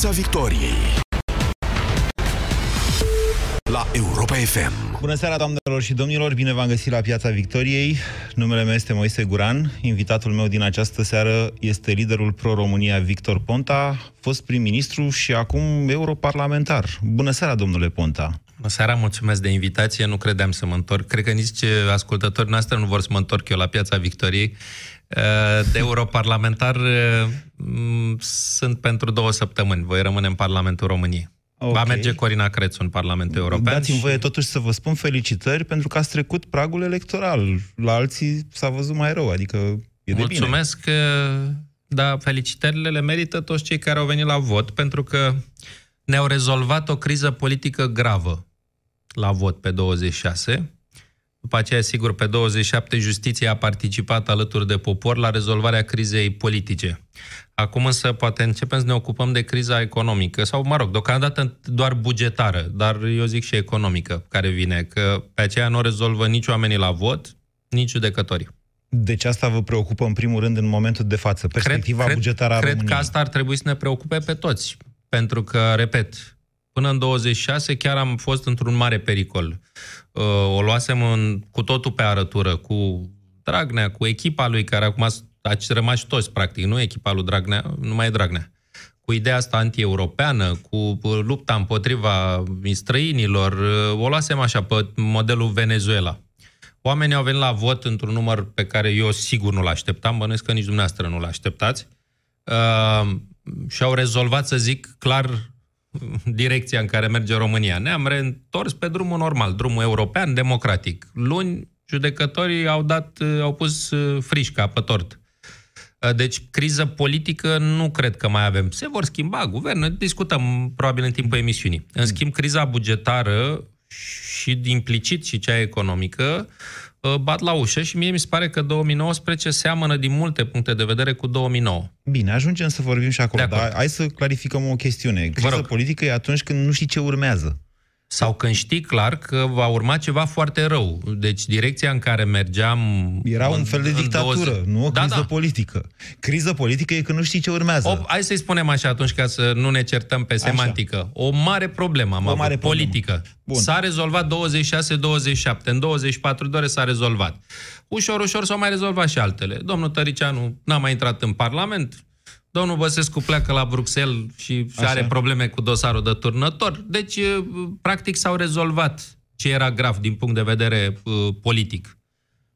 Piața Victoriei la Europa FM. Bună seara, doamnelor și domnilor! Bine v-am găsit la Piața Victoriei. Numele meu este Moise Guran. Invitatul meu din această seară este liderul Pro-România Victor Ponta, fost prim-ministru și acum europarlamentar. Bună seara, domnule Ponta! Bună seara, mulțumesc de invitație. Nu credeam să mă întorc. Cred că nici ascultătorii noastre nu vor să mă întorc eu la Piața Victoriei. De europarlamentar sunt pentru două săptămâni. Voi rămâne în Parlamentul României. Okay. Va merge Corina Crețu în Parlamentul European. Dați-mi și... voie totuși să vă spun felicitări pentru că ați trecut pragul electoral. La alții s-a văzut mai rău, adică e de Mulțumesc, bine. da, felicitările le merită toți cei care au venit la vot, pentru că ne-au rezolvat o criză politică gravă la vot pe 26. După aceea, sigur, pe 27, justiția a participat alături de popor la rezolvarea crizei politice. Acum însă poate începem să ne ocupăm de criza economică, sau, mă rog, deocamdată doar bugetară, dar eu zic și economică care vine, că pe aceea nu o rezolvă nici oamenii la vot, nici judecătorii. Deci asta vă preocupă în primul rând în momentul de față, perspectiva cred, bugetară a Cred României. că asta ar trebui să ne preocupe pe toți, pentru că, repet, până în 26 chiar am fost într-un mare pericol. Uh, o luasem în, cu totul pe arătură, cu Dragnea, cu echipa lui, care acum ați rămas toți, practic, nu echipa lui Dragnea, nu mai e Dragnea. Cu ideea asta anti-europeană, cu lupta împotriva străinilor, o luasem așa, pe modelul Venezuela. Oamenii au venit la vot într-un număr pe care eu sigur nu-l așteptam, bănuiesc că nici dumneavoastră nu-l așteptați, uh, și au rezolvat, să zic, clar direcția în care merge România. Ne-am reîntors pe drumul normal, drumul european, democratic. Luni, judecătorii au dat, au pus uh, frișca pe tort. Uh, deci, criză politică nu cred că mai avem. Se vor schimba guverne, discutăm probabil în timpul emisiunii. În schimb, criza bugetară și implicit și cea economică uh, bat la ușă și mie mi se pare că 2019 seamănă din multe puncte de vedere cu 2009. Bine, ajungem să vorbim și acolo, dar hai să clarificăm o chestiune. Criza politică e atunci când nu știi ce urmează sau când știi clar că va urma ceva foarte rău. Deci direcția în care mergeam... Era un fel de dictatură, 20... nu o da, criză da. politică. Criză politică e că nu știi ce urmează. O, hai să-i spunem așa atunci ca să nu ne certăm pe semantică. Așa. O mare problemă am o avut, mare politică. Bun. S-a rezolvat 26-27, în 24 de ore s-a rezolvat. Ușor, ușor s-au mai rezolvat și altele. Domnul Tăricianu n-a mai intrat în Parlament, Domnul Băsescu pleacă la Bruxelles și Așa. are probleme cu dosarul de turnător. Deci, practic, s-au rezolvat ce era grav din punct de vedere uh, politic.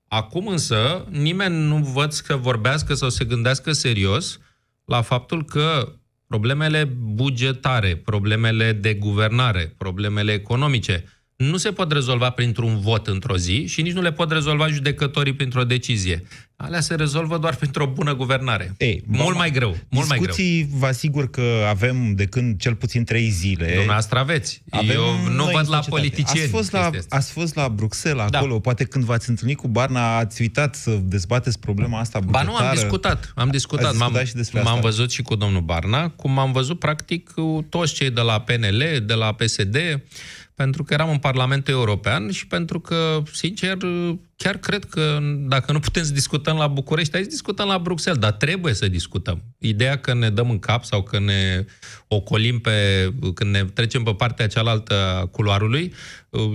Acum însă, nimeni nu văd că vorbească sau se gândească serios la faptul că problemele bugetare, problemele de guvernare, problemele economice, nu se pot rezolva printr-un vot într-o zi și nici nu le pot rezolva judecătorii printr-o decizie. Alea se rezolvă doar printr-o bună guvernare. Ei, mult mai greu. Mult mai greu. vă asigur că avem de când cel puțin trei zile. Dumneavoastră aveți. Avem Eu nu văd la politicieni. Ați fost la, ați fost la Bruxelles, da. acolo. Da. Poate când v-ați întâlnit cu Barna, ați uitat să dezbateți problema asta bugetară. Ba nu, am discutat. Am discutat. M-am, și despre m-am văzut și cu domnul Barna, cum am văzut practic cu toți cei de la PNL, de la PSD, pentru că eram în Parlamentul European și pentru că, sincer, chiar cred că dacă nu putem să discutăm la București, aici discutăm la Bruxelles, dar trebuie să discutăm. Ideea că ne dăm în cap sau că ne ocolim pe, când ne trecem pe partea cealaltă a culoarului,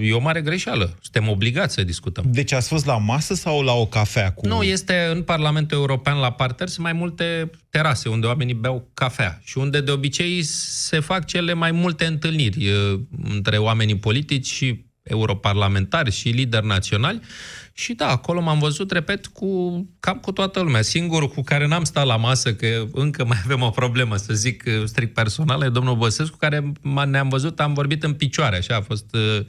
e o mare greșeală. Suntem obligați să discutăm. Deci ați fost la masă sau la o cafea? Cu... Nu, este în Parlamentul European la parter, sunt mai multe terase unde oamenii beau cafea și unde de obicei se fac cele mai multe întâlniri între oamenii politici și europarlamentari și lideri naționali și da, acolo m-am văzut, repet, cu cam cu toată lumea. Singurul cu care n-am stat la masă, că încă mai avem o problemă, să zic strict personală, e domnul Băsescu, cu care ne-am văzut, am vorbit în picioare, așa a fost. Uh,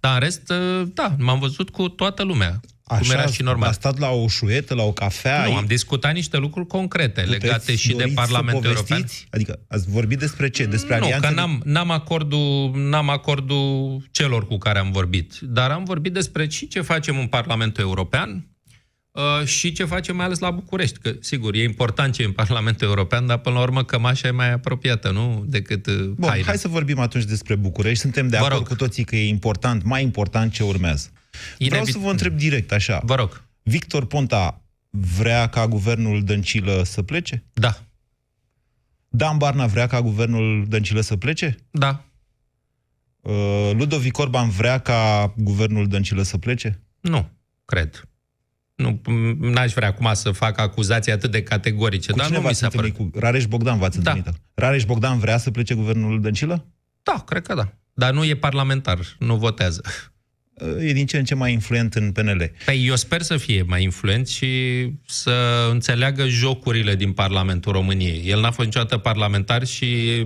dar în rest, uh, da, m-am văzut cu toată lumea. Așa, cum era și normal. A stat la o șuietă, la o cafea? Nu, am discutat niște lucruri concrete Puteți legate și de Parlamentul European. Adică ați vorbit despre ce? Despre nu, alianțe? că n-am, n-am, acordul, n-am acordul celor cu care am vorbit, dar am vorbit despre și ce facem în Parlamentul European, Uh, și ce facem mai ales la București. Că, sigur, e important ce e în Parlamentul European, dar până la urmă cămașa e mai apropiată, nu? Decât uh, Bun, haina. hai să vorbim atunci despre București. Suntem de acord cu toții că e important, mai important ce urmează. Inevit... Vreau să vă întreb direct, așa. Vă rog. Victor Ponta vrea ca guvernul Dăncilă să plece? Da. Dan Barna vrea ca guvernul Dăncilă să plece? Da. Uh, Ludovic Orban vrea ca guvernul Dăncilă să plece? Nu, cred. Nu, n-aș vrea acum să fac acuzații atât de categorice, Cu dar cine nu mi v-ați se pare. întâlnit? Cu Rareș Bogdan v-ați Da. întâlnit? Rareș Bogdan vrea să plece guvernul Dăncilă? Da, cred că da. Dar nu e parlamentar, nu votează. Uh, E din ce în ce mai influent în PNL. Păi eu sper să fie mai influent și să înțeleagă jocurile din Parlamentul României. El n-a fost niciodată parlamentar și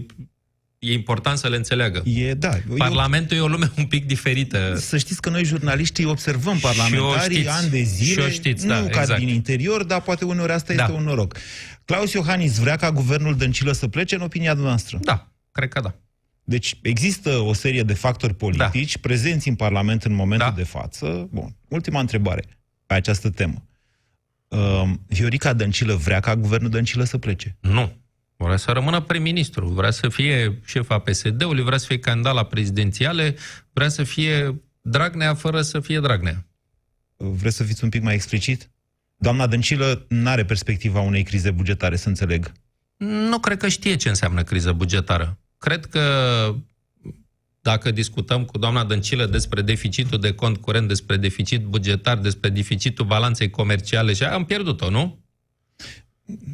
e important să le înțeleagă. E, da. Parlamentul e o lume un pic diferită. Eu, să știți că noi jurnaliștii observăm Și o parlamentarii știți. ani de zile, Și o știți, nu da, ca exact. din interior, dar poate uneori asta Da. este un noroc. Claus Iohannis vrea ca guvernul Dăncilă să plece, în opinia noastră. Da, cred că da. Deci există o serie de factori politici da. prezenți în Parlament în momentul Da. de față. Bun. Ultima întrebare pe această temă. Uh, Viorica Dăncilă vrea ca guvernul Dăncilă să plece. Nu. Vrea să rămână prim-ministru, vrea să fie șefa PSD-ului, vrea să fie candidat la prezidențiale, vrea să fie Dragnea fără să fie Dragnea. Uh, Vreți să fiți un pic mai explicit? Doamna Dăncilă nu are perspectiva unei crize bugetare, să înțeleg. Nu cred că știe ce înseamnă criză bugetară. Cred că dacă discutăm cu doamna Dăncilă despre deficitul de cont curent, despre deficit bugetar, despre deficitul balanței comerciale și aia, am pierdut-o, nu?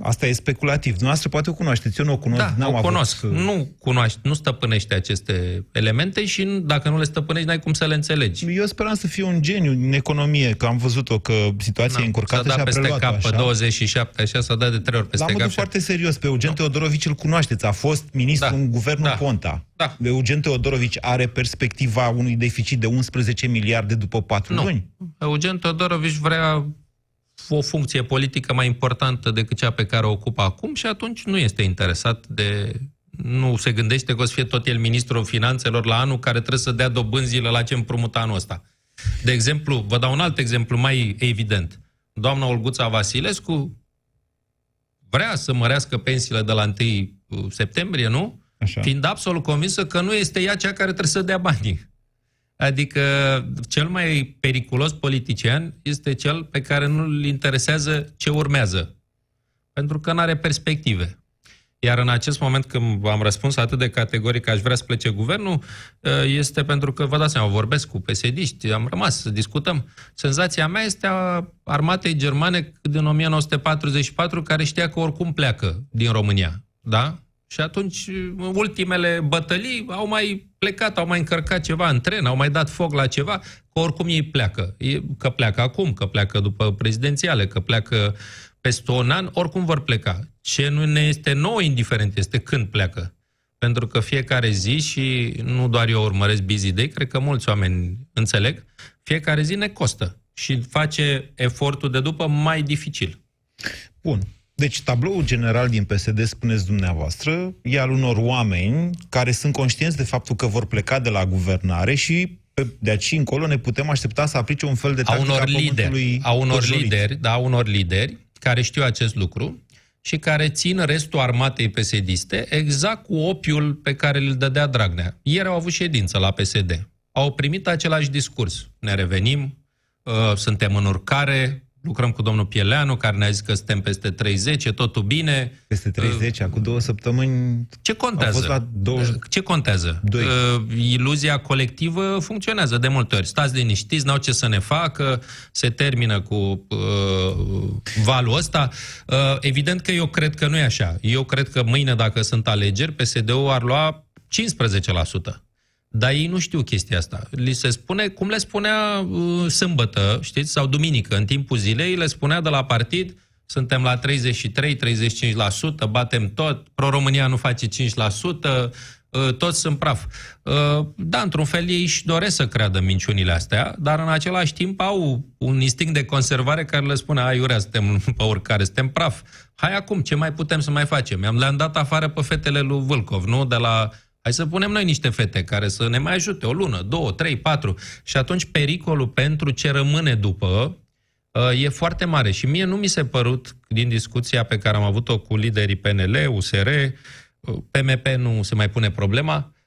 Asta e speculativ. Dumneavoastră poate o cunoașteți, eu nu o cunosc. Da, n-am o avut, cunosc. uh, Nu cunoaște, nu stăpânește aceste elemente și dacă nu le stăpânești, n-ai cum să le înțelegi. Eu speram să fiu un geniu în economie, că am văzut-o, că situația e S-a încurcată dat și a peste preluat cap pe așa. 27, așa s-a dat de trei ori La peste modul cap. și- foarte serios, pe Eugen Teodorovici îl cunoașteți, a fost ministru Da. în guvernul Da. Ponta. Da. Eugen Teodorovici are perspectiva unui deficit de 11 miliarde după 4 Nu. luni. Eugen Todorovici vrea o funcție politică mai importantă decât cea pe care o ocupă acum și atunci nu este interesat de... Nu se gândește că o să fie tot el ministrul finanțelor la anul care trebuie să dea dobânzile la ce împrumută anul ăsta. De exemplu, vă dau un alt exemplu mai evident. Doamna Olguța Vasilescu vrea să mărească pensiile de la 1 septembrie, nu? Așa. Fiind absolut convinsă că nu este ea cea care trebuie să dea banii. Adică cel mai periculos politician este cel pe care nu îl interesează ce urmează. Pentru că nu are perspective. Iar în acest moment când am răspuns atât de categoric că aș vrea să plece guvernul, este pentru că, vă dați seama, vorbesc cu psd am rămas să discutăm. Senzația mea este a armatei germane din 1944, care știa că oricum pleacă din România. Da? Și atunci, ultimele bătălii au mai plecat, au mai încărcat ceva în tren, au mai dat foc la ceva, că oricum ei pleacă. E- Că pleacă acum, că pleacă după prezidențiale, că pleacă peste un an, oricum vor pleca. Ce nu ne este nou indiferent este când pleacă. Pentru că fiecare zi, și nu doar eu urmăresc Busy Day, cred că mulți oameni înțeleg, fiecare zi ne costă și face efortul de după mai dificil. Bun. Deci tabloul general din PSD, spuneți dumneavoastră, e al unor oameni care sunt conștienți de faptul că vor pleca de la guvernare și pe, de aici încolo ne putem aștepta să aplice un fel de a tactică unor lideri, pământului a unor păjulit. lideri, da, a unor lideri care știu acest lucru și care țin restul armatei PSD-iste exact cu opiul pe care îl dădea Dragnea. Ieri au avut ședință la PSD. Au primit același discurs. Ne revenim, uh, suntem în urcare, lucrăm cu domnul Pieleanu, care ne-a zis că suntem peste 30, e totul bine. Peste 30, acum două săptămâni Ce contează? Au fost la 20 Ce contează? Doi. Uh, iluzia colectivă funcționează de multe ori. Stați liniștiți, n-au ce să ne facă, se termină cu uh, valul ăsta. Uh, evident că eu cred că nu e așa. Eu cred că mâine, dacă sunt alegeri, PSD-ul ar lua 15%. Dar ei nu știu chestia asta. Li se spune, cum le spunea uh, sâmbătă, știți, sau duminică, în timpul zilei, le spunea de la partid, suntem la 33-35%, batem tot, Pro-România nu face 5%, uh, toți sunt praf. Uh, da, într-un fel ei își doresc să creadă minciunile astea, dar în același timp au un instinct de conservare care le spune, ai urea, suntem pe oricare, suntem praf. Hai acum, ce mai putem să mai facem? I-am le-am dat afară pe fetele lui Vâlcov, nu? De la Hai să punem noi niște fete care să ne mai ajute o lună, două, trei, patru. Și atunci pericolul pentru ce rămâne după uh, e foarte mare. Și mie nu mi se părut, din discuția pe care am avut-o cu liderii PNL, USR, uh, PMP nu se mai pune problema, uh,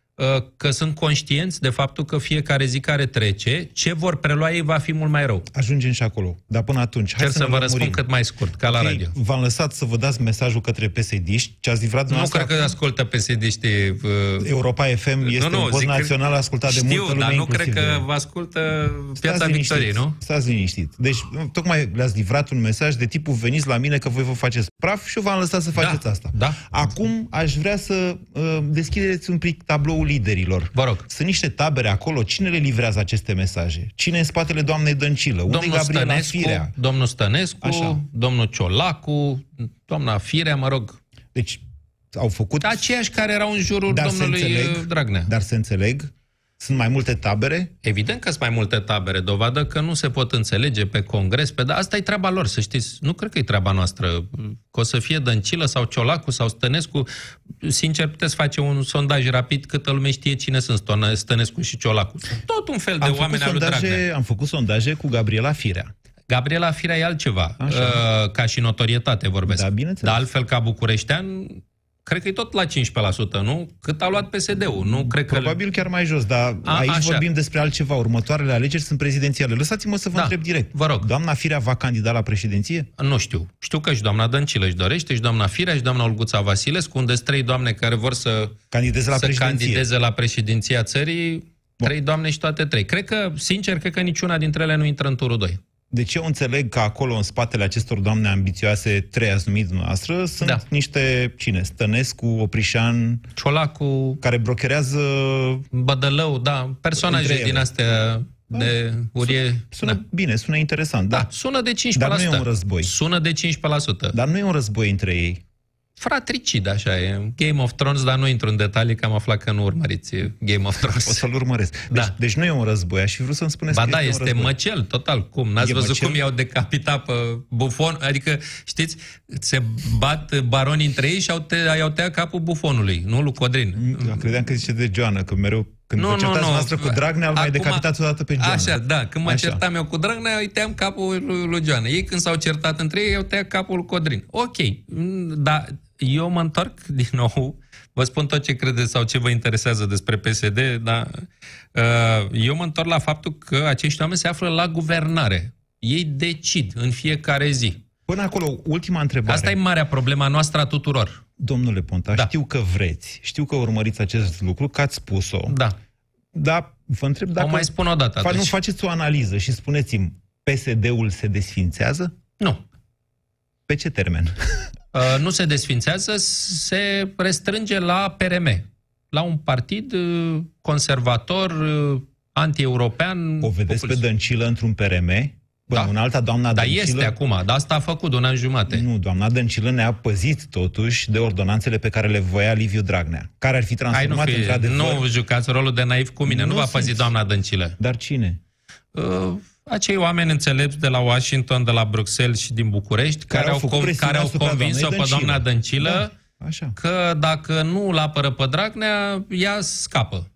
că sunt conștienți de faptul că fiecare zi care trece, ce vor prelua ei va fi mult mai rău. Ajungem și acolo. Dar până atunci, hai Cer să, să ne vă lămurim. răspund cât mai scurt, ca la Ok, radio. V-am lăsat să vă dați mesajul către psd ce ați livrat Nu dumneavoastră cred că ascultă PSD-știi... Uh, Europa FM este nu, nu, un post zic că- național ascultat de știu, multă lume, dar nu inclusiv cred de că eu. vă ascultă Stați Piața liniștiți, Victoriei, nu? Stați liniștit. Deci, tocmai le-ați livrat un mesaj de tipul veniți la mine că voi vă faceți praf și eu v-am lăsat să faceți asta. da. Acum aș vrea să uh, deschideți un pic tabloul liderilor. Vă rog. Sunt niște tabere acolo. Cine le livrează aceste mesaje? Cine e în spatele doamnei Dăncilă? Unde e Domnul Gabriela Stănescu, Firea? domnul Stănescu, Așa. domnul Ciolacu, doamna Firea, mă rog, Deci, au făcut... aceiași care erau în jurul dar se domnului înțeleg, uh, Dragnea. Dar se înțeleg? Sunt mai multe tabere? Evident că sunt mai multe tabere, dovadă că nu se pot înțelege pe congres, pe da, asta e treaba lor, să știți. Nu cred că e treaba noastră. Că o să fie Dăncilă sau Ciolacu sau Stănescu. Sincer, puteți face un sondaj rapid câtă lume știe cine sunt Stonă- Stănescu și Ciolacu. Sunt tot un fel de Am făcut, oameni al lui Dragnea. sondaje, am făcut sondaje cu Gabriela Firea. Gabriela Firea e altceva, Așa. uh, ca și notorietate vorbesc. Da, bineînțeles. Dar altfel ca bucureștean, cred că e tot la 15%, nu? Cât a luat PSD-ul, nu cred că... Probabil chiar mai jos, dar A, aici așa. vorbim despre altceva. Următoarele alegeri sunt prezidențiale. Lăsați-mă să vă Da, întreb direct. vă rog. Doamna Firea va candida la președinție? Nu știu. Știu că și doamna Dăncilă își dorește, și doamna Firea, și doamna Olguța Vasilescu, unde sunt trei doamne care vor să, Candideze la să președinție. candideze la președinția țării. Trei doamne și toate trei. Cred că, sincer, cred că niciuna dintre ele nu intră în turul 2. Deci eu înțeleg că acolo, în spatele acestor doamne ambițioase, trei ați numit dumneavoastră, sunt Da. niște, cine? Stănescu, Oprișan, Ciolacu, care brocherează... Bădălău, da, personaje Între ele. din astea de urie. Sună da. bine, sună interesant, da. Da, sună de 15%. Dar nu e un război. Sună de 15%. Dar nu e un război între ei. Fratricid, așa e. Game of Thrones, dar nu intru în detalii, că am aflat că nu urmăriți Game of O Thrones. să-l urmăresc. Deci, Da. deci nu e un război. Aș fi vrut să-mi spuneți Ba că da, este, este un război. măcel, total. Cum? N-ați E văzut măcel? cum i-au decapitat pe bufon? Adică, știți, se bat baronii între ei și au te, i-au tăiat capul bufonului, nu lui Codrin. Eu credeam că zice de Joana, că mereu când Nu, vă nu, certați nu. noastră cu Dragnea, îl mai Acum- decapitați odată pe Joana. Așa, da. Când mă Așa. certam eu cu Dragnea, îi tăiam capul lui, lui Joana. Ei când s-au certat între ei, i-au tăiat capul lui Codrin. Ok, mm, dar eu mă întorc din nou, vă spun tot ce credeți sau ce vă interesează despre PSD, dar uh, eu mă întorc la faptul că acești oameni se află la guvernare. Ei decid în fiecare zi. Până acolo, ultima întrebare. Asta e marea problema noastră a tuturor. Domnule Ponta, Da. știu că vreți, știu că urmăriți acest lucru, că ați spus-o, Da. dar vă întreb dacă... o mai spun o dată fa- nu atunci. faceți o analiză și spuneți-mi, PSD-ul se desfințează? Nu. Pe ce termen? Uh, nu se desfințează, se restrânge la PRM, la un partid uh, conservator, uh, anti-european. O vedeți pe populist. Dăncilă într-un PRM? Până Da. una alta, doamna Dar Dăncilă... este acum, dar asta a făcut de un an jumate. Nu, doamna Dăncilă ne-a păzit totuși de ordonanțele pe care le voia Liviu Dragnea, care ar fi Hai, nu, transformat fi, într-adevăr... nu jucați rolul de naiv cu mine, nu, Nu va sunt. păzi doamna Dăncilă. Dar cine? Uh, acei oameni înțelepți de la Washington, de la Bruxelles și din București, care, au au, făcut con- presiune care au asupra convins-o doamnei pe doamna Dăncilă. Dăncilă Da, așa. că dacă nu îl apără pe Dragnea, ea scapă.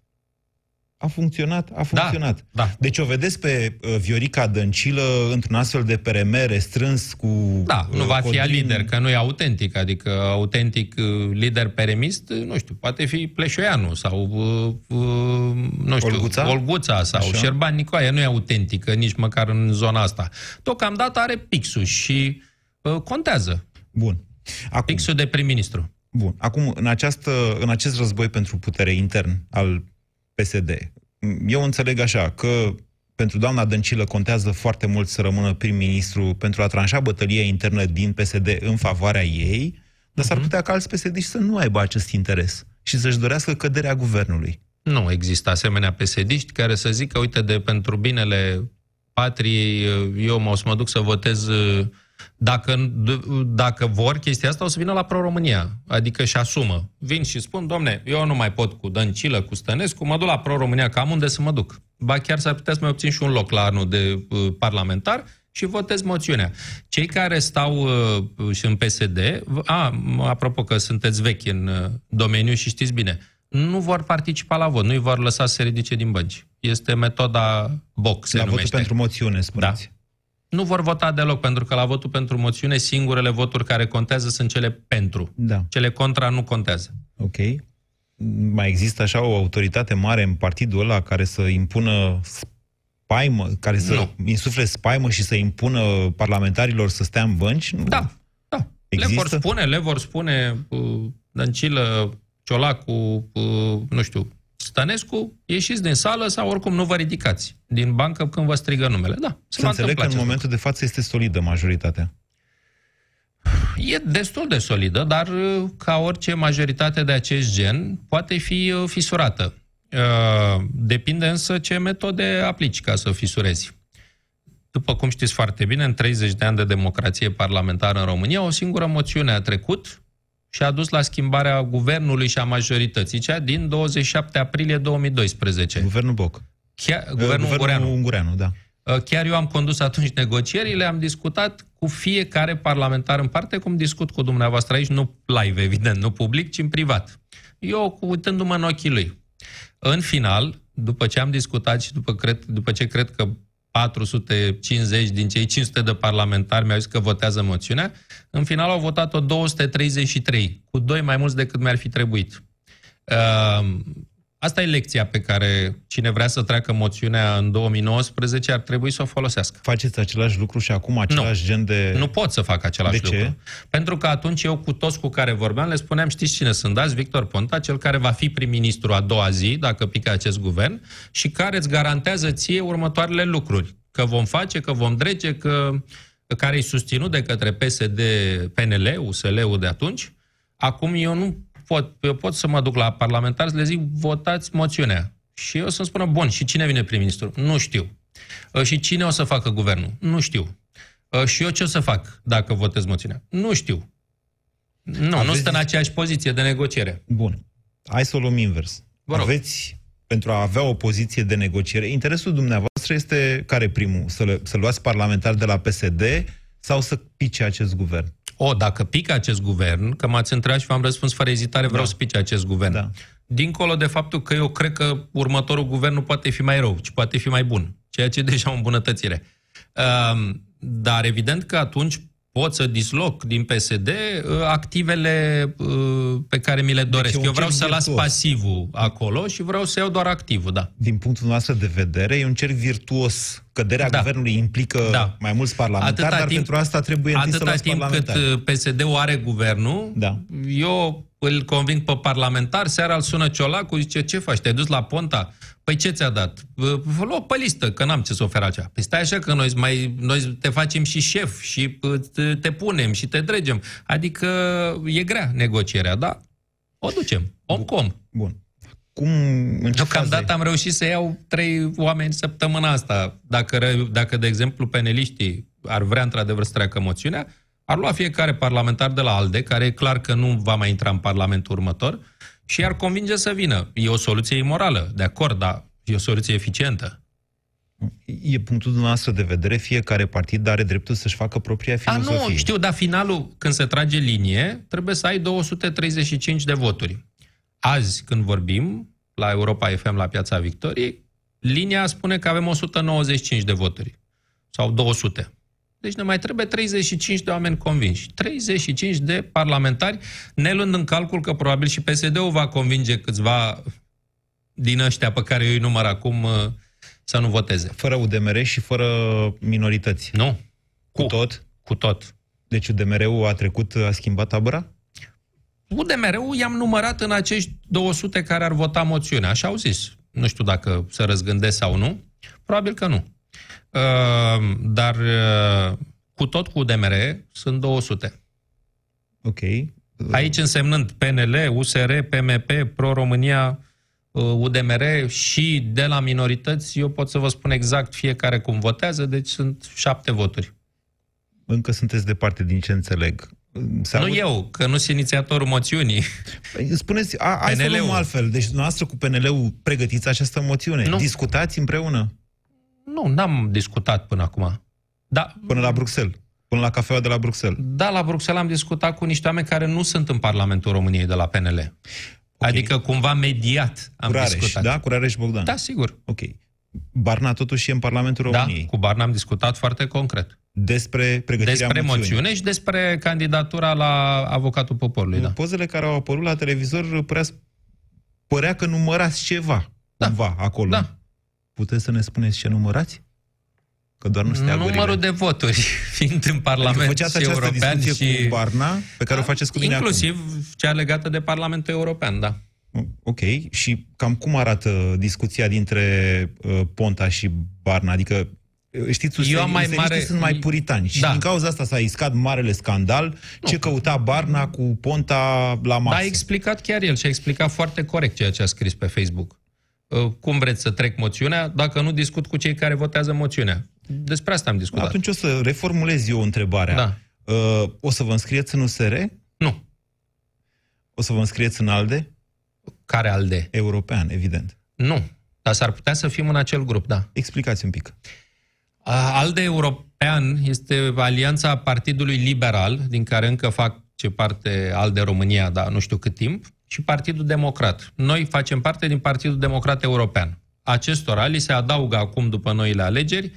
A funcționat, a funcționat. da. Deci o vedeți pe uh, Viorica Dăncilă într-un astfel de PRM restrâns cu... Da, nu uh, va fi Codrin- lider, că nu e autentic. Adică autentic uh, lider peremist, uh, nu știu, poate fi Pleșoianu sau, uh, uh, nu știu, Olguța? Olguța sau Așa. Șerban Nicoaie. Nu e autentică nici măcar în zona asta. Deocamdată are pixul și uh, contează. Bun. Acum, Pixul de prim-ministru. bun. Acum, în, această, în acest război pentru putere intern al PSD, eu înțeleg așa că pentru doamna Dăncilă contează foarte mult să rămână prim-ministru pentru a tranșa bătălia internă din PSD în favoarea ei, dar s-ar putea ca alți psd să nu aibă acest interes și să-și dorească căderea guvernului. Nu există asemenea pesediști care să zică, uite, de pentru binele patriei, eu mă, o să mă duc să votez dacă, dacă vor chestia asta, o să vină la Pro-România. Adică și asumă. Vin și spun, domne, eu nu mai pot cu Dăncilă, cu Stănescu, mă duc la Pro-România, că am unde să mă duc. Ba chiar s-ar putea să mai obțin și un loc la anul de uh, parlamentar și votez moțiunea. Cei care stau uh, și în PSD, a, apropo că sunteți vechi în uh, domeniu și știți bine, nu vor participa la vot, nu îi vor lăsa să se ridice din bănci. Este metoda Box, se La votul numește. pentru moțiune, spuneți. Da. Nu vor vota deloc, pentru că la votul pentru moțiune, singurele voturi care contează sunt cele pentru. Da. Cele contra nu contează. Ok. mai există așa o autoritate mare în partidul ăla care să impună spaimă, care să Nu. insufle spaimă și să impună parlamentarilor să stea în bănci? Nu. Da, da. Există? Le vor spune, le vor spune uh, Dăncilă, Ciolacu, uh, nu știu, Stănescu, ieșiți din sală sau oricum nu vă ridicați din bancă când vă strigă numele. Da, se Să va înțeleg că întâmpla în acest momentul de față este solidă majoritatea. E destul de solidă, dar uh, ca orice majoritate de acest gen poate fi uh, fisurată. Uh, Depinde însă ce metode aplici ca să o fisurezi. După cum știți foarte bine, în 30 de ani de democrație parlamentară în România, o singură moțiune a trecut și a dus la schimbarea guvernului și a majorității, cea din 27 aprilie 2012. Guvernul Boc. Chiar, Uh, guvernul Ungureanu. Ungureanu, da. Uh, Chiar eu am condus atunci negocierile, am discutat cu fiecare parlamentar în parte, cum discut cu dumneavoastră aici, nu live, evident, nu public, ci în privat. Eu cu- uitându-mă în ochii lui. În final, după ce am discutat și după, cred, după ce cred că 450 din cei 500 de parlamentari mi-au zis că votează moțiunea, în final au votat-o 233, cu doi mai mulți decât mi-ar fi trebuit. Uh, Asta e lecția pe care cine vrea să treacă moțiunea în 2019 ar trebui să o folosească. Faceți același lucru și acum același gen de... Nu pot să fac același De ce? lucru. Pentru că atunci eu cu toți cu care vorbeam le spuneam, știți cine sunt, dați Victor Ponta, cel care va fi prim-ministru a doua zi, dacă pică acest guvern, și care îți garantează ție următoarele lucruri. Că vom face, că vom drege, că care e susținut de către PSD, PNL, USL-ul de atunci. Acum eu nu pot, eu pot să mă duc la parlamentari să le zic, votați moțiunea. Și eu să-mi spună, bun, și cine vine prim-ministru? Nu știu. Uh, Și cine o să facă guvernul? Nu știu. Uh, Și eu ce o să fac dacă votez moțiunea? Nu știu. Nu, nu Aveți sunt în dis- aceeași poziție de negociere. Bun. Hai să o luăm invers. Vă rog. Aveți, pentru a avea o poziție de negociere, interesul dumneavoastră este care primul? Să, le, să luați parlamentar de la PSD sau să pice acest guvern? O, dacă pică acest guvern, că m-ați întrebat și v-am răspuns fără ezitare, vreau Da. să pice acest guvern. Da. Dincolo de faptul că eu cred că următorul guvern nu poate fi mai rău, ci poate fi mai bun, ceea ce e deja o îmbunătățire. Um, dar evident că atunci pot să disloc din PSD uh, activele uh, pe care mi le doresc. e un eu vreau cerc să las virtuos. pasivul acolo și vreau să iau doar activul, da. Din punctul nostru de vedere, e un cerc virtuos. Căderea Da. guvernului implică Da. mai mulți parlamentari, Atâta dar timp- pentru asta trebuie întâi să Atâta luați timp cât parlamentari. uh, PSD-ul are guvernul, Da. eu îl conving pe parlamentar, seara îl sună Ciolacu, zice, ce faci, te-ai dus la Ponta? Păi ce ți-a dat? Vă vă luau pe listă, că n-am ce să ofer acea. Păi stai așa că noi, mai, noi te facem și șef și uh, te, te punem și te dregem. Adică e grea negocierea, da? O ducem, om cu om. Bun. Cum, în ce Deocamdată fază? am reușit să iau trei oameni săptămâna asta. Dacă, re- dacă de exemplu, peneliștii ar vrea într-adevăr să treacă moțiunea, ar lua fiecare parlamentar de la ALDE, care e clar că nu va mai intra în Parlamentul următor, și ar convinge să vină. E o soluție imorală, de acord, dar e o soluție eficientă. E punctul dumneavoastră de vedere, fiecare partid are dreptul să-și facă propria A, filozofie. nu, știu, dar finalul, când se trage linie, trebuie să ai 235 de voturi. Azi, când vorbim, la Europa FM, la Piața Victoriei, linia spune că avem 195 de voturi. Sau 200. Deci ne mai trebuie 35 de oameni convinși. 35 de parlamentari, ne luând în calcul că probabil și PSD-ul va convinge câțiva din ăștia pe care eu îi număr acum uh, să nu voteze. Fără UDMR și fără minorități. Nu? Cu tot? Cu tot. Deci UDMR-ul a trecut, a schimbat tabăra? UDMR-ul i-am numărat în acești 200 care ar vota moțiunea. Așa au zis. Nu știu dacă se răzgândesc sau nu. Probabil că nu. Uh, dar uh, cu tot cu UDMR sunt 200. Ok. Aici însemnând PNL, USR, PMP, Pro-România, uh, UDMR și de la minorități, eu pot să vă spun exact fiecare cum votează, deci sunt șapte voturi. Încă sunteți departe din ce înțeleg. Se Nu aud- eu, că nu sunt inițiatorul moțiunii. Păi, Spuneți, a, hai să PNL-ul. luăm altfel. Deci dumneavoastră cu PNL-ul pregătiți această moțiune. Nu. Discutați împreună Nu, n-am discutat până acum. Da, până la Bruxelles. Până la cafeaua de la Bruxelles. Da, la Bruxelles am discutat cu niște oameni care nu sunt în Parlamentul României de la PNL. Ok. Adică cumva mediat am Cu Rareș, discutat. da? Cu Rareș Bogdan. Da, sigur. Ok. Barna totuși e în Parlamentul Da, României. cu Barna am discutat foarte concret. Despre pregătirea Despre moțiunii. moțiune și despre candidatura la avocatul poporului, da. Pozele care au apărut la televizor părea părea că numărați ceva, Da. cumva, acolo. Da. Puteți să ne spuneți ce numărați? Că doar nu stea Numărul de voturi, fiind în Adică Parlament făceați și această European discuție și... cu Barna, pe care o faceți cu mine Inclusiv cea legată de Parlamentul European, da. acum. Ok. Și cam cum arată discuția dintre uh, Ponta și Barna? Adică uh, Știți, Eu am mai useriștii mare- sunt mai puritani și Da. din cauza asta s-a iscat marele scandal ce căuta Barna cu Ponta la masă. Da, a explicat chiar el și a explicat foarte corect ceea ce a scris pe Facebook. Uh, Cum vreți să trec moțiunea dacă nu discut cu cei care votează moțiunea? Despre asta am discutat. Atunci o să reformulez eu întrebarea. Da. Uh, o să vă înscrieți în USR? Nu. O să vă înscrieți în ALDE? Care ALDE? European, evident. Nu. Dar s-ar putea să fim în acel grup, da. Explicați un pic. A, ALDE European este alianța Partidului Liberal, din care încă fac ce parte ALDE România, dar nu știu cât timp, și Partidul Democrat. Noi facem parte din Partidul Democrat European. Acestora li se adaugă acum, după noile alegeri,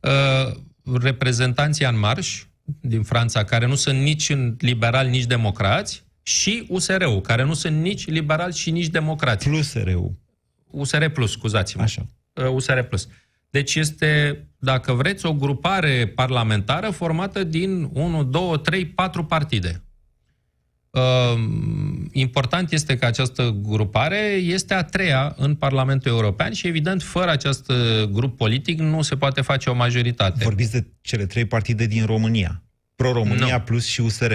uh, reprezentanții în marș din Franța, care nu sunt nici liberali, nici democrați, și USR-ul, care nu sunt nici liberali și nici democrați. Plus RU. USR Plus, scuzați-mă. Așa. Uh, USR Plus. Deci este, dacă vreți, o grupare parlamentară formată din 1, 2, 3, 4 partide. Uh, important este că această grupare este a treia în Parlamentul European și, evident, fără acest uh, grup politic nu se poate face o majoritate. Vorbiți de cele trei partide din România. Pro-România Nu. plus și USR.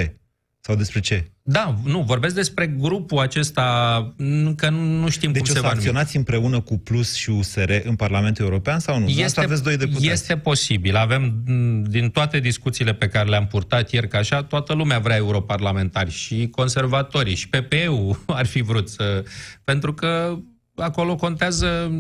Sau despre ce? Da, nu, vorbesc despre grupul acesta, încă nu, nu știm Deci cum o se să va numi. acționați împreună cu Plus și USR în Parlamentul European sau nu? Este, aveți doi deputați. Este posibil. Avem, m, din toate discuțiile pe care le-am purtat ieri, că așa, toată lumea vrea europarlamentari și conservatorii și PPE-ul ar fi vrut să... Pentru că acolo contează,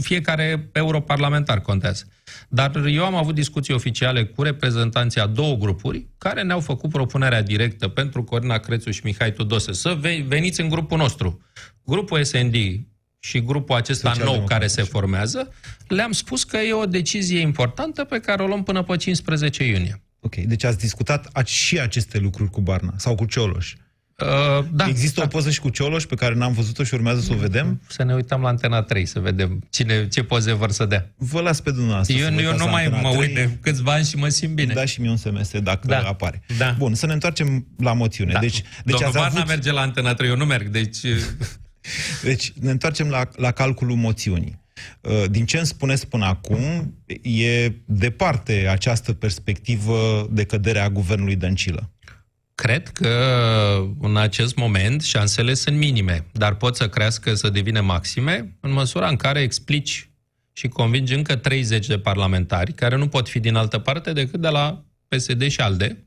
fiecare europarlamentar contează. Dar eu am avut discuții oficiale cu reprezentanții a două grupuri care ne-au făcut propunerea directă pentru Corina Crețu și Mihai Tudose să ve- veniți în grupul nostru. Grupul SND și grupul acesta nou Social-democrat, care se așa. formează, le-am spus că e o decizie importantă pe care o luăm până pe 15 iunie. Ok, deci ați discutat a- și aceste lucruri cu Barna sau cu Cioloș. Uh, da, Există da. o poză și cu Cioloș pe care n-am văzut-o și urmează să o vedem? Să ne uităm la Antena 3 să vedem cine, ce poze vor să dea. Vă las pe dumneavoastră Eu, să vă eu uitați nu la mai Antena mă 3. uit de câțiva ani și mă simt bine. Da și mie un SMS dacă Da. apare. Da. Bun, să ne întoarcem la moțiune. Da. Deci, deci, Domnul ați Varna avut, merge la Antena 3, eu nu merg, deci... deci ne întoarcem la, la calculul moțiunii. Uh, Din ce îmi spuneți până acum, e departe această perspectivă de cădere a guvernului Dăncilă. Cred că în acest moment șansele sunt minime, dar pot să crească, să devină maxime, în măsura în care explici și convingi încă 30 de parlamentari, care nu pot fi din altă parte decât de la PSD și ALDE,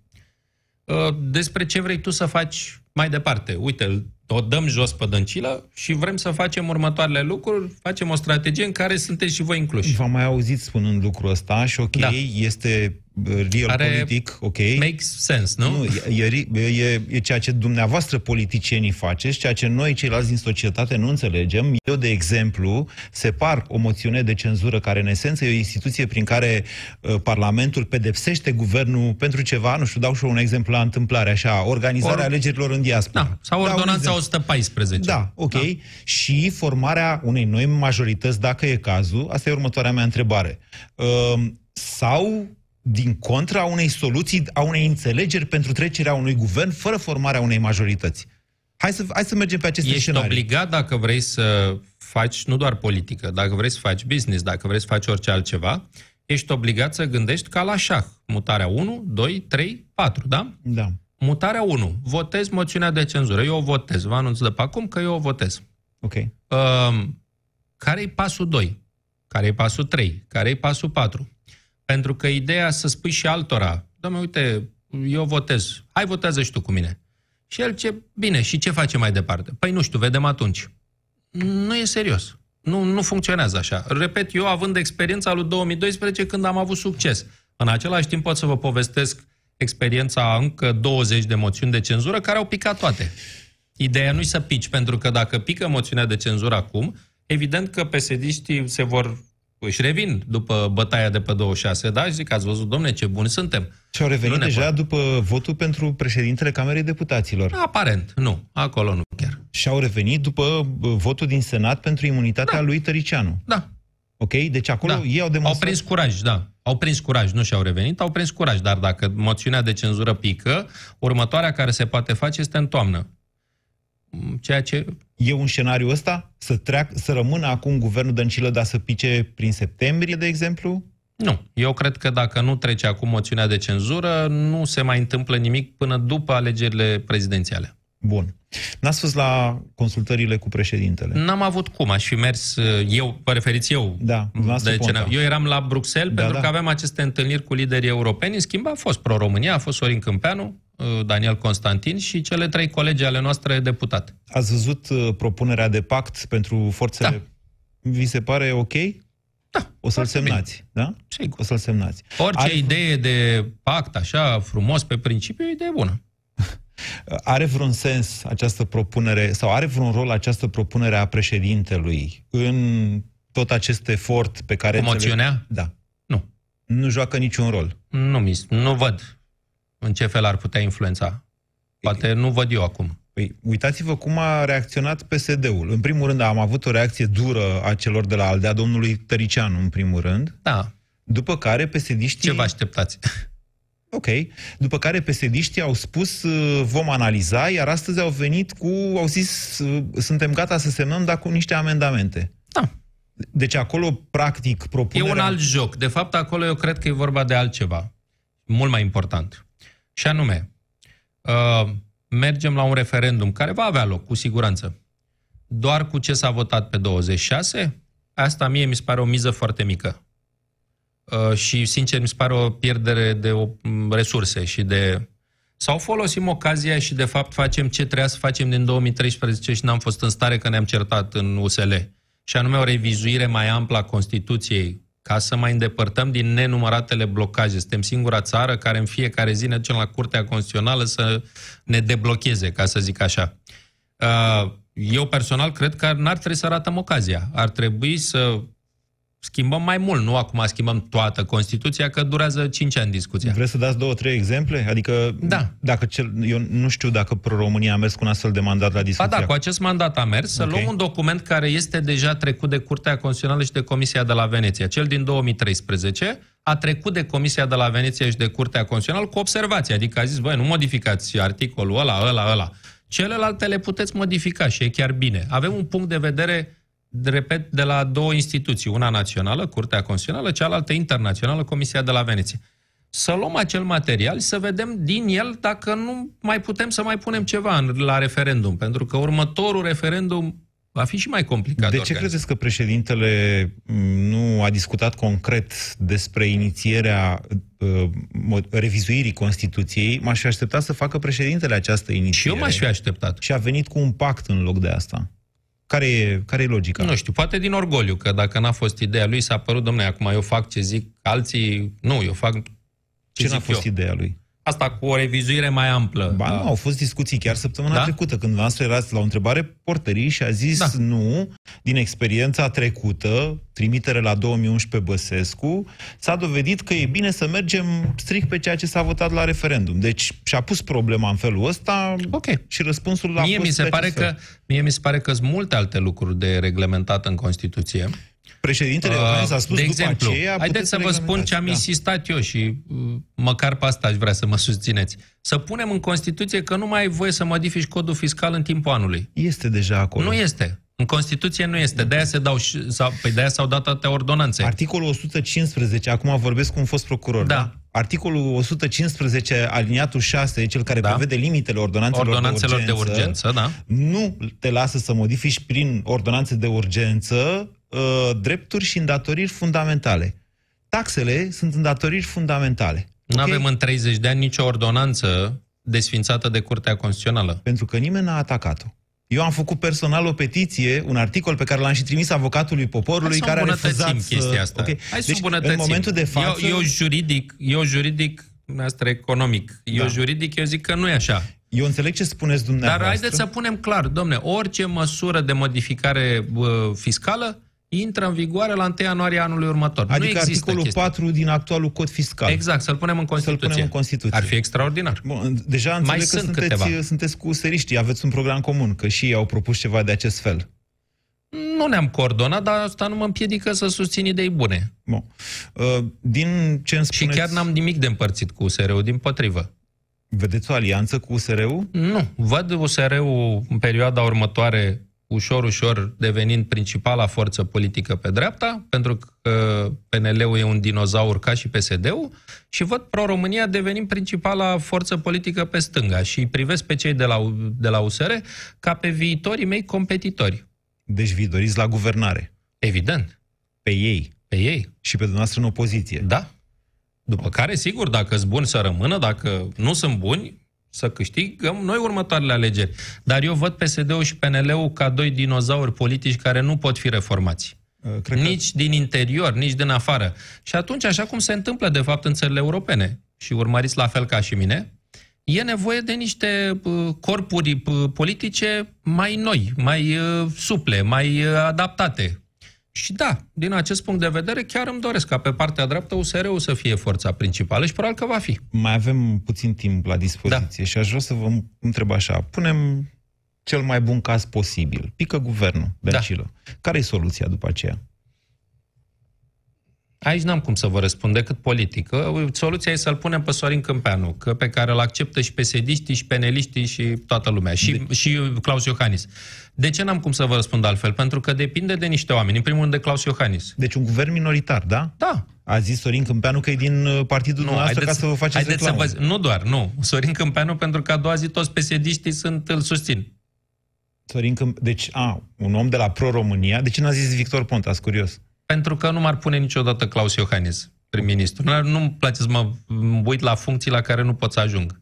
uh, despre ce vrei tu să faci mai departe. Uite, o dăm jos pe dăncilă și vrem să facem următoarele lucruri, facem o strategie în care sunteți și voi incluși. V-am mai auzit spunând lucrul ăsta și ok, Da. este uh, real Are- politic, ok. Makes sense, nu? Nu, e, e, e, e ceea ce dumneavoastră politicienii faceți, ceea ce noi ceilalți din societate nu înțelegem. Eu, de exemplu, separ o moțiune de cenzură care în esență e o instituție prin care uh, Parlamentul pedepsește guvernul pentru ceva, nu știu, dau și eu un exemplu la întâmplare, așa, organizarea Or- ordonanța în diaspora. Da, sau Dau un ordonanța exemplu. 114. Da, ok. Da. Și formarea unei noi majorități, dacă e cazul, asta e următoarea mea întrebare. Uh, sau, din contra, a unei soluții, a unei înțelegeri pentru trecerea unui guvern fără formarea unei majorități. Hai să, hai să mergem pe aceste Ești scenarii. obligat dacă vrei să faci nu doar politică, dacă vrei să faci business, dacă vrei să faci orice altceva, ești obligat să gândești ca la șah. Mutarea 1, 2, 3, 4, da? Da. Mutarea 1. Votez moțiunea de cenzură. Eu o votez. Vă anunț de pe acum că eu o votez. Ok. Uh, care-i pasul 2? Care-i pasul 3? Care-i pasul 4? Pentru că ideea să spui și altora, doamne, uite, eu votez, hai votează și tu cu mine. Și el ce, bine, și ce face mai departe? Păi nu știu, vedem atunci. Nu e serios. Nu, nu funcționează așa. Repet, eu având experiența lui 2012 când am avut succes. În același timp pot să vă povestesc experiența a încă 20 de moțiuni de cenzură care au picat toate. Ideea nu-i să pici, pentru că dacă pică moțiunea de cenzură acum, evident că psd se vor își revin după bătaia de pe 26, da? Și zic, ați văzut, domne, ce buni suntem. Și au revenit Nu ne deja pot. după votul pentru președintele Camerei Deputaților. Aparent, nu. Acolo nu chiar. Și au revenit după bă, votul din Senat pentru imunitatea Da. lui Tăricianu. Da. Ok? Deci acolo da. ei au Au demonstrat... prins curaj, da. Au prins curaj, nu și-au revenit, au prins curaj. Dar dacă moțiunea de cenzură pică, următoarea care se poate face este în toamnă. Ceea ce... E un scenariu ăsta? Să, treac, să rămână acum guvernul Dăncilă, dar să pice prin septembrie, de exemplu? Nu. Eu cred că dacă nu trece acum moțiunea de cenzură, nu se mai întâmplă nimic până după alegerile prezidențiale. Bun. N-ați fost la consultările cu președintele? N-am avut cum, aș fi mers uh, eu, vă referiți eu. Da, dumneavoastră de Ponta. ce eu eram la Bruxelles Da, pentru da. că aveam aceste întâlniri cu liderii europeni. În schimb, a fost Pro-România, a fost Sorin Câmpeanu, uh, Daniel Constantin și cele trei colegi ale noastre deputate. Ați văzut uh, propunerea de pact pentru forțele... Da. Vi se pare ok? Da, O să-l foarte bine. semnați, da? Sigur. O să-l semnați. Orice Are- idee de pact, așa, frumos, pe principiu, e o idee bună. Are vreun sens această propunere, sau are vreun rol această propunere a președintelui în tot acest efort pe care... Cu înțeleg- moțiunea? Da. Nu. Nu joacă niciun rol. Nu, mi, nu văd în ce fel ar putea influența. Poate nu văd eu acum. Păi, uitați-vă cum a reacționat PSD-ul. În primul rând, am avut o reacție dură a celor de la Aldea, domnului Tăricianu, în primul rând, Da, după care psd ce vă așteptați? Ok. După care psd au spus uh, vom analiza, iar astăzi au venit cu, au zis uh, suntem gata să semnăm, dar cu niște amendamente. Da. Deci acolo, practic, E propunerea... un alt joc. De fapt, acolo eu cred că e vorba de altceva. Mult mai important. Și anume, uh, mergem la un referendum care va avea loc, cu siguranță. Doar cu ce s-a votat pe 26, asta mie mi se pare o miză foarte mică. Uh, și, sincer, mi se pare o pierdere de o, m, resurse și de... Sau folosim ocazia și, de fapt, facem ce trebuia să facem din 2013 și n-am fost în stare că ne-am certat în USL. Și anume o revizuire mai amplă a Constituției, ca să mai îndepărtăm din nenumăratele blocaje. Suntem singura țară care în fiecare zi ne ducem la Curtea Constituțională să ne deblocheze, ca să zic așa. Uh, Eu personal cred că n-ar trebui să ratăm ocazia. Ar trebui să schimbăm mai mult, nu acum schimbăm toată Constituția, că durează 5 ani discuția. Vreți să dați două, trei exemple? Adică, Da. dacă cel, eu nu știu dacă Pro-România a mers cu un astfel de mandat la Ba discuția. da, cu acest mandat a mers să Ok. luăm un document care este deja trecut de Curtea Constituțională și de Comisia de la Veneția. Cel din 2013 a trecut de Comisia de la Veneția și de Curtea Constituțională cu observații. Adică a zis, băi, nu modificați articolul ăla, ăla, ăla. Celelalte le puteți modifica și e chiar bine. Avem un punct de vedere, de- repet, de la două instituții. Una națională, Curtea Constituțională, cealaltă internațională, Comisia de la Veneția. Să luăm acel material și să vedem din el dacă nu mai putem să mai punem ceva în, la referendum. Pentru că următorul referendum va fi și mai complicat. De ce organizat. credeți că președintele m, nu a discutat concret despre inițierea uh, mo- revizuirii Constituției? M-aș fi așteptat să facă președintele această Și inițiere. eu m-aș fi așteptat. Și a venit cu un pact în loc de asta. Care e, care e logica? Nu știu, poate din orgoliu, că dacă n-a fost ideea lui, s-a părut, domnule, acum eu fac ce zic alții, nu, eu fac ce Ce n-a zic fost eu. ideea lui? Asta cu o revizuire mai amplă. Ba Da. nu, au fost discuții chiar săptămâna Da? trecută, când noastră erați la o întrebare porterii și a zis Da. nu, din experiența trecută, trimitere la 2011 Băsescu, s-a dovedit că e bine să mergem strict pe ceea ce s-a votat la referendum. Deci și-a pus problema în felul ăsta Ok. și răspunsul a Mie fost mi, se de pare acest că, fel. mie mi se pare că sunt multe alte lucruri de reglementat în Constituție. Președintele Iohannis a spus Uh, de după exemplu, aceea... haideți puteți să vă spun reglementați. ce am Da. insistat eu și uh, măcar pe asta aș vrea să mă susțineți. Să punem în Constituție că nu mai ai voie să modifici codul fiscal în timpul anului. Este deja acolo. Nu este. În Constituție nu este. De-aia, se dau, și- sau, păi de-aia s-au dat atâtea ordonanțe. Articolul 115, acum vorbesc cu un fost procuror, da? Da. Articolul 115, aliniatul 6, cel care Da. prevede limitele ordonanțelor, Ordonanțelor de de urgență, urgență, da. nu te lasă să modifici prin ordonanțe de urgență uh, drepturi și îndatoriri fundamentale. Taxele sunt îndatoriri fundamentale. Nu ok? avem în 30 de ani nicio ordonanță desfințată de Curtea Constituțională. Pentru că nimeni n-a atacat-o. Eu am făcut personal o petiție, un articol pe care l-am și trimis avocatului poporului, Hai să care a îmbunătățim refuzat să... chestia asta. Ok. Hai să deci, îmbunătățim. în momentul de față... Eu, eu juridic, eu juridic, asta economic, eu Da. juridic, eu zic că nu e așa. eu înțeleg ce spuneți dumneavoastră. Dar haideți să punem clar, domne, orice măsură de modificare uh, fiscală intră în vigoare la 1 ianuarie anului următor. Adică nu există articolul chestia. 4 din actualul cod fiscal. Exact, să-l punem în Constituție. punem în Constituție. Ar fi extraordinar. Bun, deja Mai înțeleg că sunt sunteți, câteva. sunteți cu seriștii, aveți un program comun, că și ei au propus ceva de acest fel. Nu ne-am coordonat, dar asta nu mă împiedică să susțin idei bune. Bun. Uh, Din ce îmi Și spuneți, chiar n-am nimic de împărțit cu USR-ul, din potrivă. vedeți o alianță cu USR-ul? Nu. Văd USR-ul în perioada următoare ușor, ușor devenind principala forță politică pe dreapta, pentru că PNL-ul e un dinozaur ca și PSD-ul, și văd Pro-România devenind principala forță politică pe stânga și îi privesc pe cei de la, de la USR ca pe viitorii mei competitori. Deci vi doriți la guvernare. Evident, Pe ei pe ei. și pe dumneavoastră în opoziție. Da. După care, sigur, dacă sunt buni să rămână, dacă nu sunt buni, să câștigăm noi următoarele alegeri. Dar eu văd PSD-ul și PNL-ul ca doi dinozauri politici care nu pot fi reformați. Uh, Cred că Nici din interior, nici din afară. Și atunci, așa cum se întâmplă, de fapt, în țările europene, și urmăriți la fel ca și mine, e nevoie de niște uh, corpuri uh, politice mai noi, mai uh, suple, mai uh, adaptate. Și da, din acest punct de vedere, chiar îmi doresc ca pe partea dreaptă USR-ul să fie forța principală și probabil că va fi. mai avem puțin timp la dispoziție Da. și aș vrea să vă întreb așa. Punem cel mai bun caz posibil. Pică guvernul, Dăncilă. Care e soluția după aceea? Aici n-am cum să vă răspund decât politică. Soluția e să-l punem pe Sorin Câmpeanu, că pe care îl acceptă și pesediștii, și peneliștii, și toată lumea, și, de... și Claus Iohannis. De ce n-am cum să vă răspund altfel? Pentru că depinde de niște oameni. În primul rând de Claus Iohannis. Deci un guvern minoritar, da? Da. A zis Sorin Câmpeanu că e din uh, partidul dumneavoastră ca să vă faceți haideți să reclamă. vă, Nu doar, nu. Sorin Câmpeanu, pentru că a doua zi toți pesediștii sunt, îl susțin. Sorin Câmp... Deci, a, un om de la Pro-România. De ce n-a zis Victor Ponta? Sunt curios. Pentru că nu m-ar pune niciodată Claus Iohannis, prim-ministru. Nu- Nu-mi place să mă uit la funcții la care nu pot să ajung.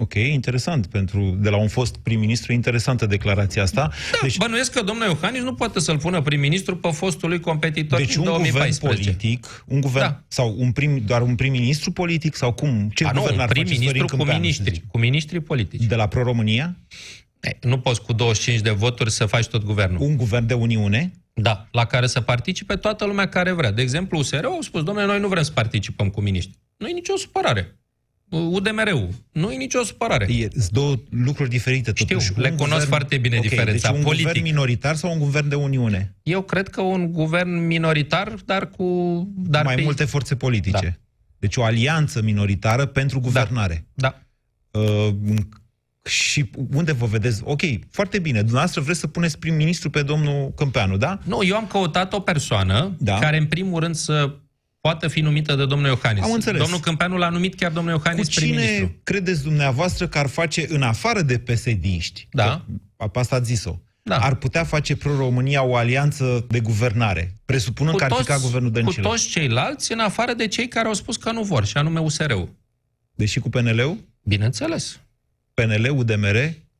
Ok, interesant. Pentru, de la un fost prim-ministru, interesantă declarația asta. Da, deci, Bănuiesc că domnul Iohannis nu poate să-l pună prim-ministru pe fostul lui competitor deci din un 2014. guvern politic, un guvern, Da. sau un prim, doar un prim-ministru politic, sau cum? Ce A, nu, guvern un ar face Sorin prim-ministru cu Câmpeanu, să miniștri, zicem? cu miniștri politici. De la Pro-România? E, Nu poți cu 25 de voturi să faci tot guvernul. Un guvern de Uniune? Da, la care să participe toată lumea care vrea. De exemplu, USR au spus, domnule, noi nu vrem să participăm cu miniștri. Nu e nicio supărare. UDMR-ul. Nu e nicio supărare. E, sunt două lucruri diferite, Știu, totuși. le Un cunosc foarte bine Ok, diferența. Deci un Politic. guvern minoritar sau un guvern de Uniune? Eu cred că un guvern minoritar, dar cu... Dar Mai pe... multe forțe politice. Da. Deci o alianță minoritară pentru guvernare. Da. Uh, și unde vă vedeți? Ok, foarte bine. Dumneavoastră vreți să puneți prim-ministru pe domnul Câmpeanu, da? Nu, eu am căutat o persoană Da. care, în primul rând, să poată fi numită de domnul Iohannis. Am înțeles. Domnul Câmpeanu l-a numit chiar domnul Cu Iohannis prim-ministru. cine credeți dumneavoastră că ar face, în afară de PSD-iști, Da. că asta ați zis-o, Da. ar putea face Pro-România o alianță de guvernare, presupunând că ar pica guvernul cu Dăncilă? toți ceilalți, în afară de cei care au spus că nu vor, și anume USR-ul. Deși cu PNL-ul? Bineînțeles. PNL, UDMR?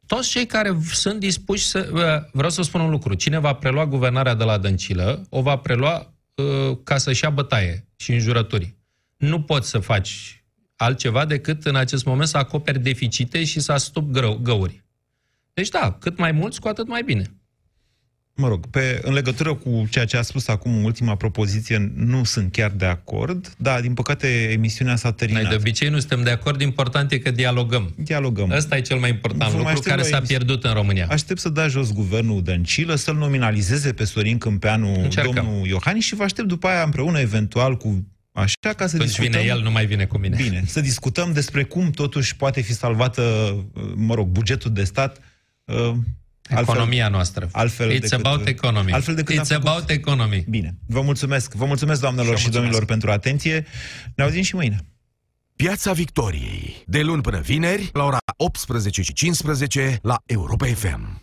Toți cei care sunt dispuși să... uh, Vreau să spun un lucru. Cine va prelua guvernarea de la Dăncilă, o va prelua uh, ca să-și ia bătaie și înjurături. Nu poți să faci altceva decât în acest moment să acoperi deficite și să astup grău, găuri. Deci da, cât mai mulți, cu atât mai bine. Mă rog, pe, în legătură cu ceea ce a spus acum în ultima propoziție, nu sunt chiar de acord, dar, din păcate, emisiunea s-a Noi terminat. de obicei nu suntem de acord, important e că dialogăm. Dialogăm. Ăsta e cel mai important Vă mai lucru aștept care la s-a emisiune. pierdut în România. Aștept să dea jos guvernul Dăncilă, să-l nominalizeze pe Sorin Câmpeanu, Încercăm. domnul Iohannis și vă aștept după aia împreună, eventual, cu așa, ca să Când discutăm... vine el, nu mai vine cu mine. Bine, să discutăm despre cum totuși poate fi salvată, mă rog, bugetul de stat. Uh, Economia noastră. altfel It's decât- about economy. altfel decât a It's făcut- about economy. Bine, vă mulțumesc. Vă mulțumesc, doamnelor Și și, eu mulțumesc. domnilor, pentru atenție. Ne auzim și mâine. Piața Victoriei. De luni până vineri, la ora 18:15 la Europa FM.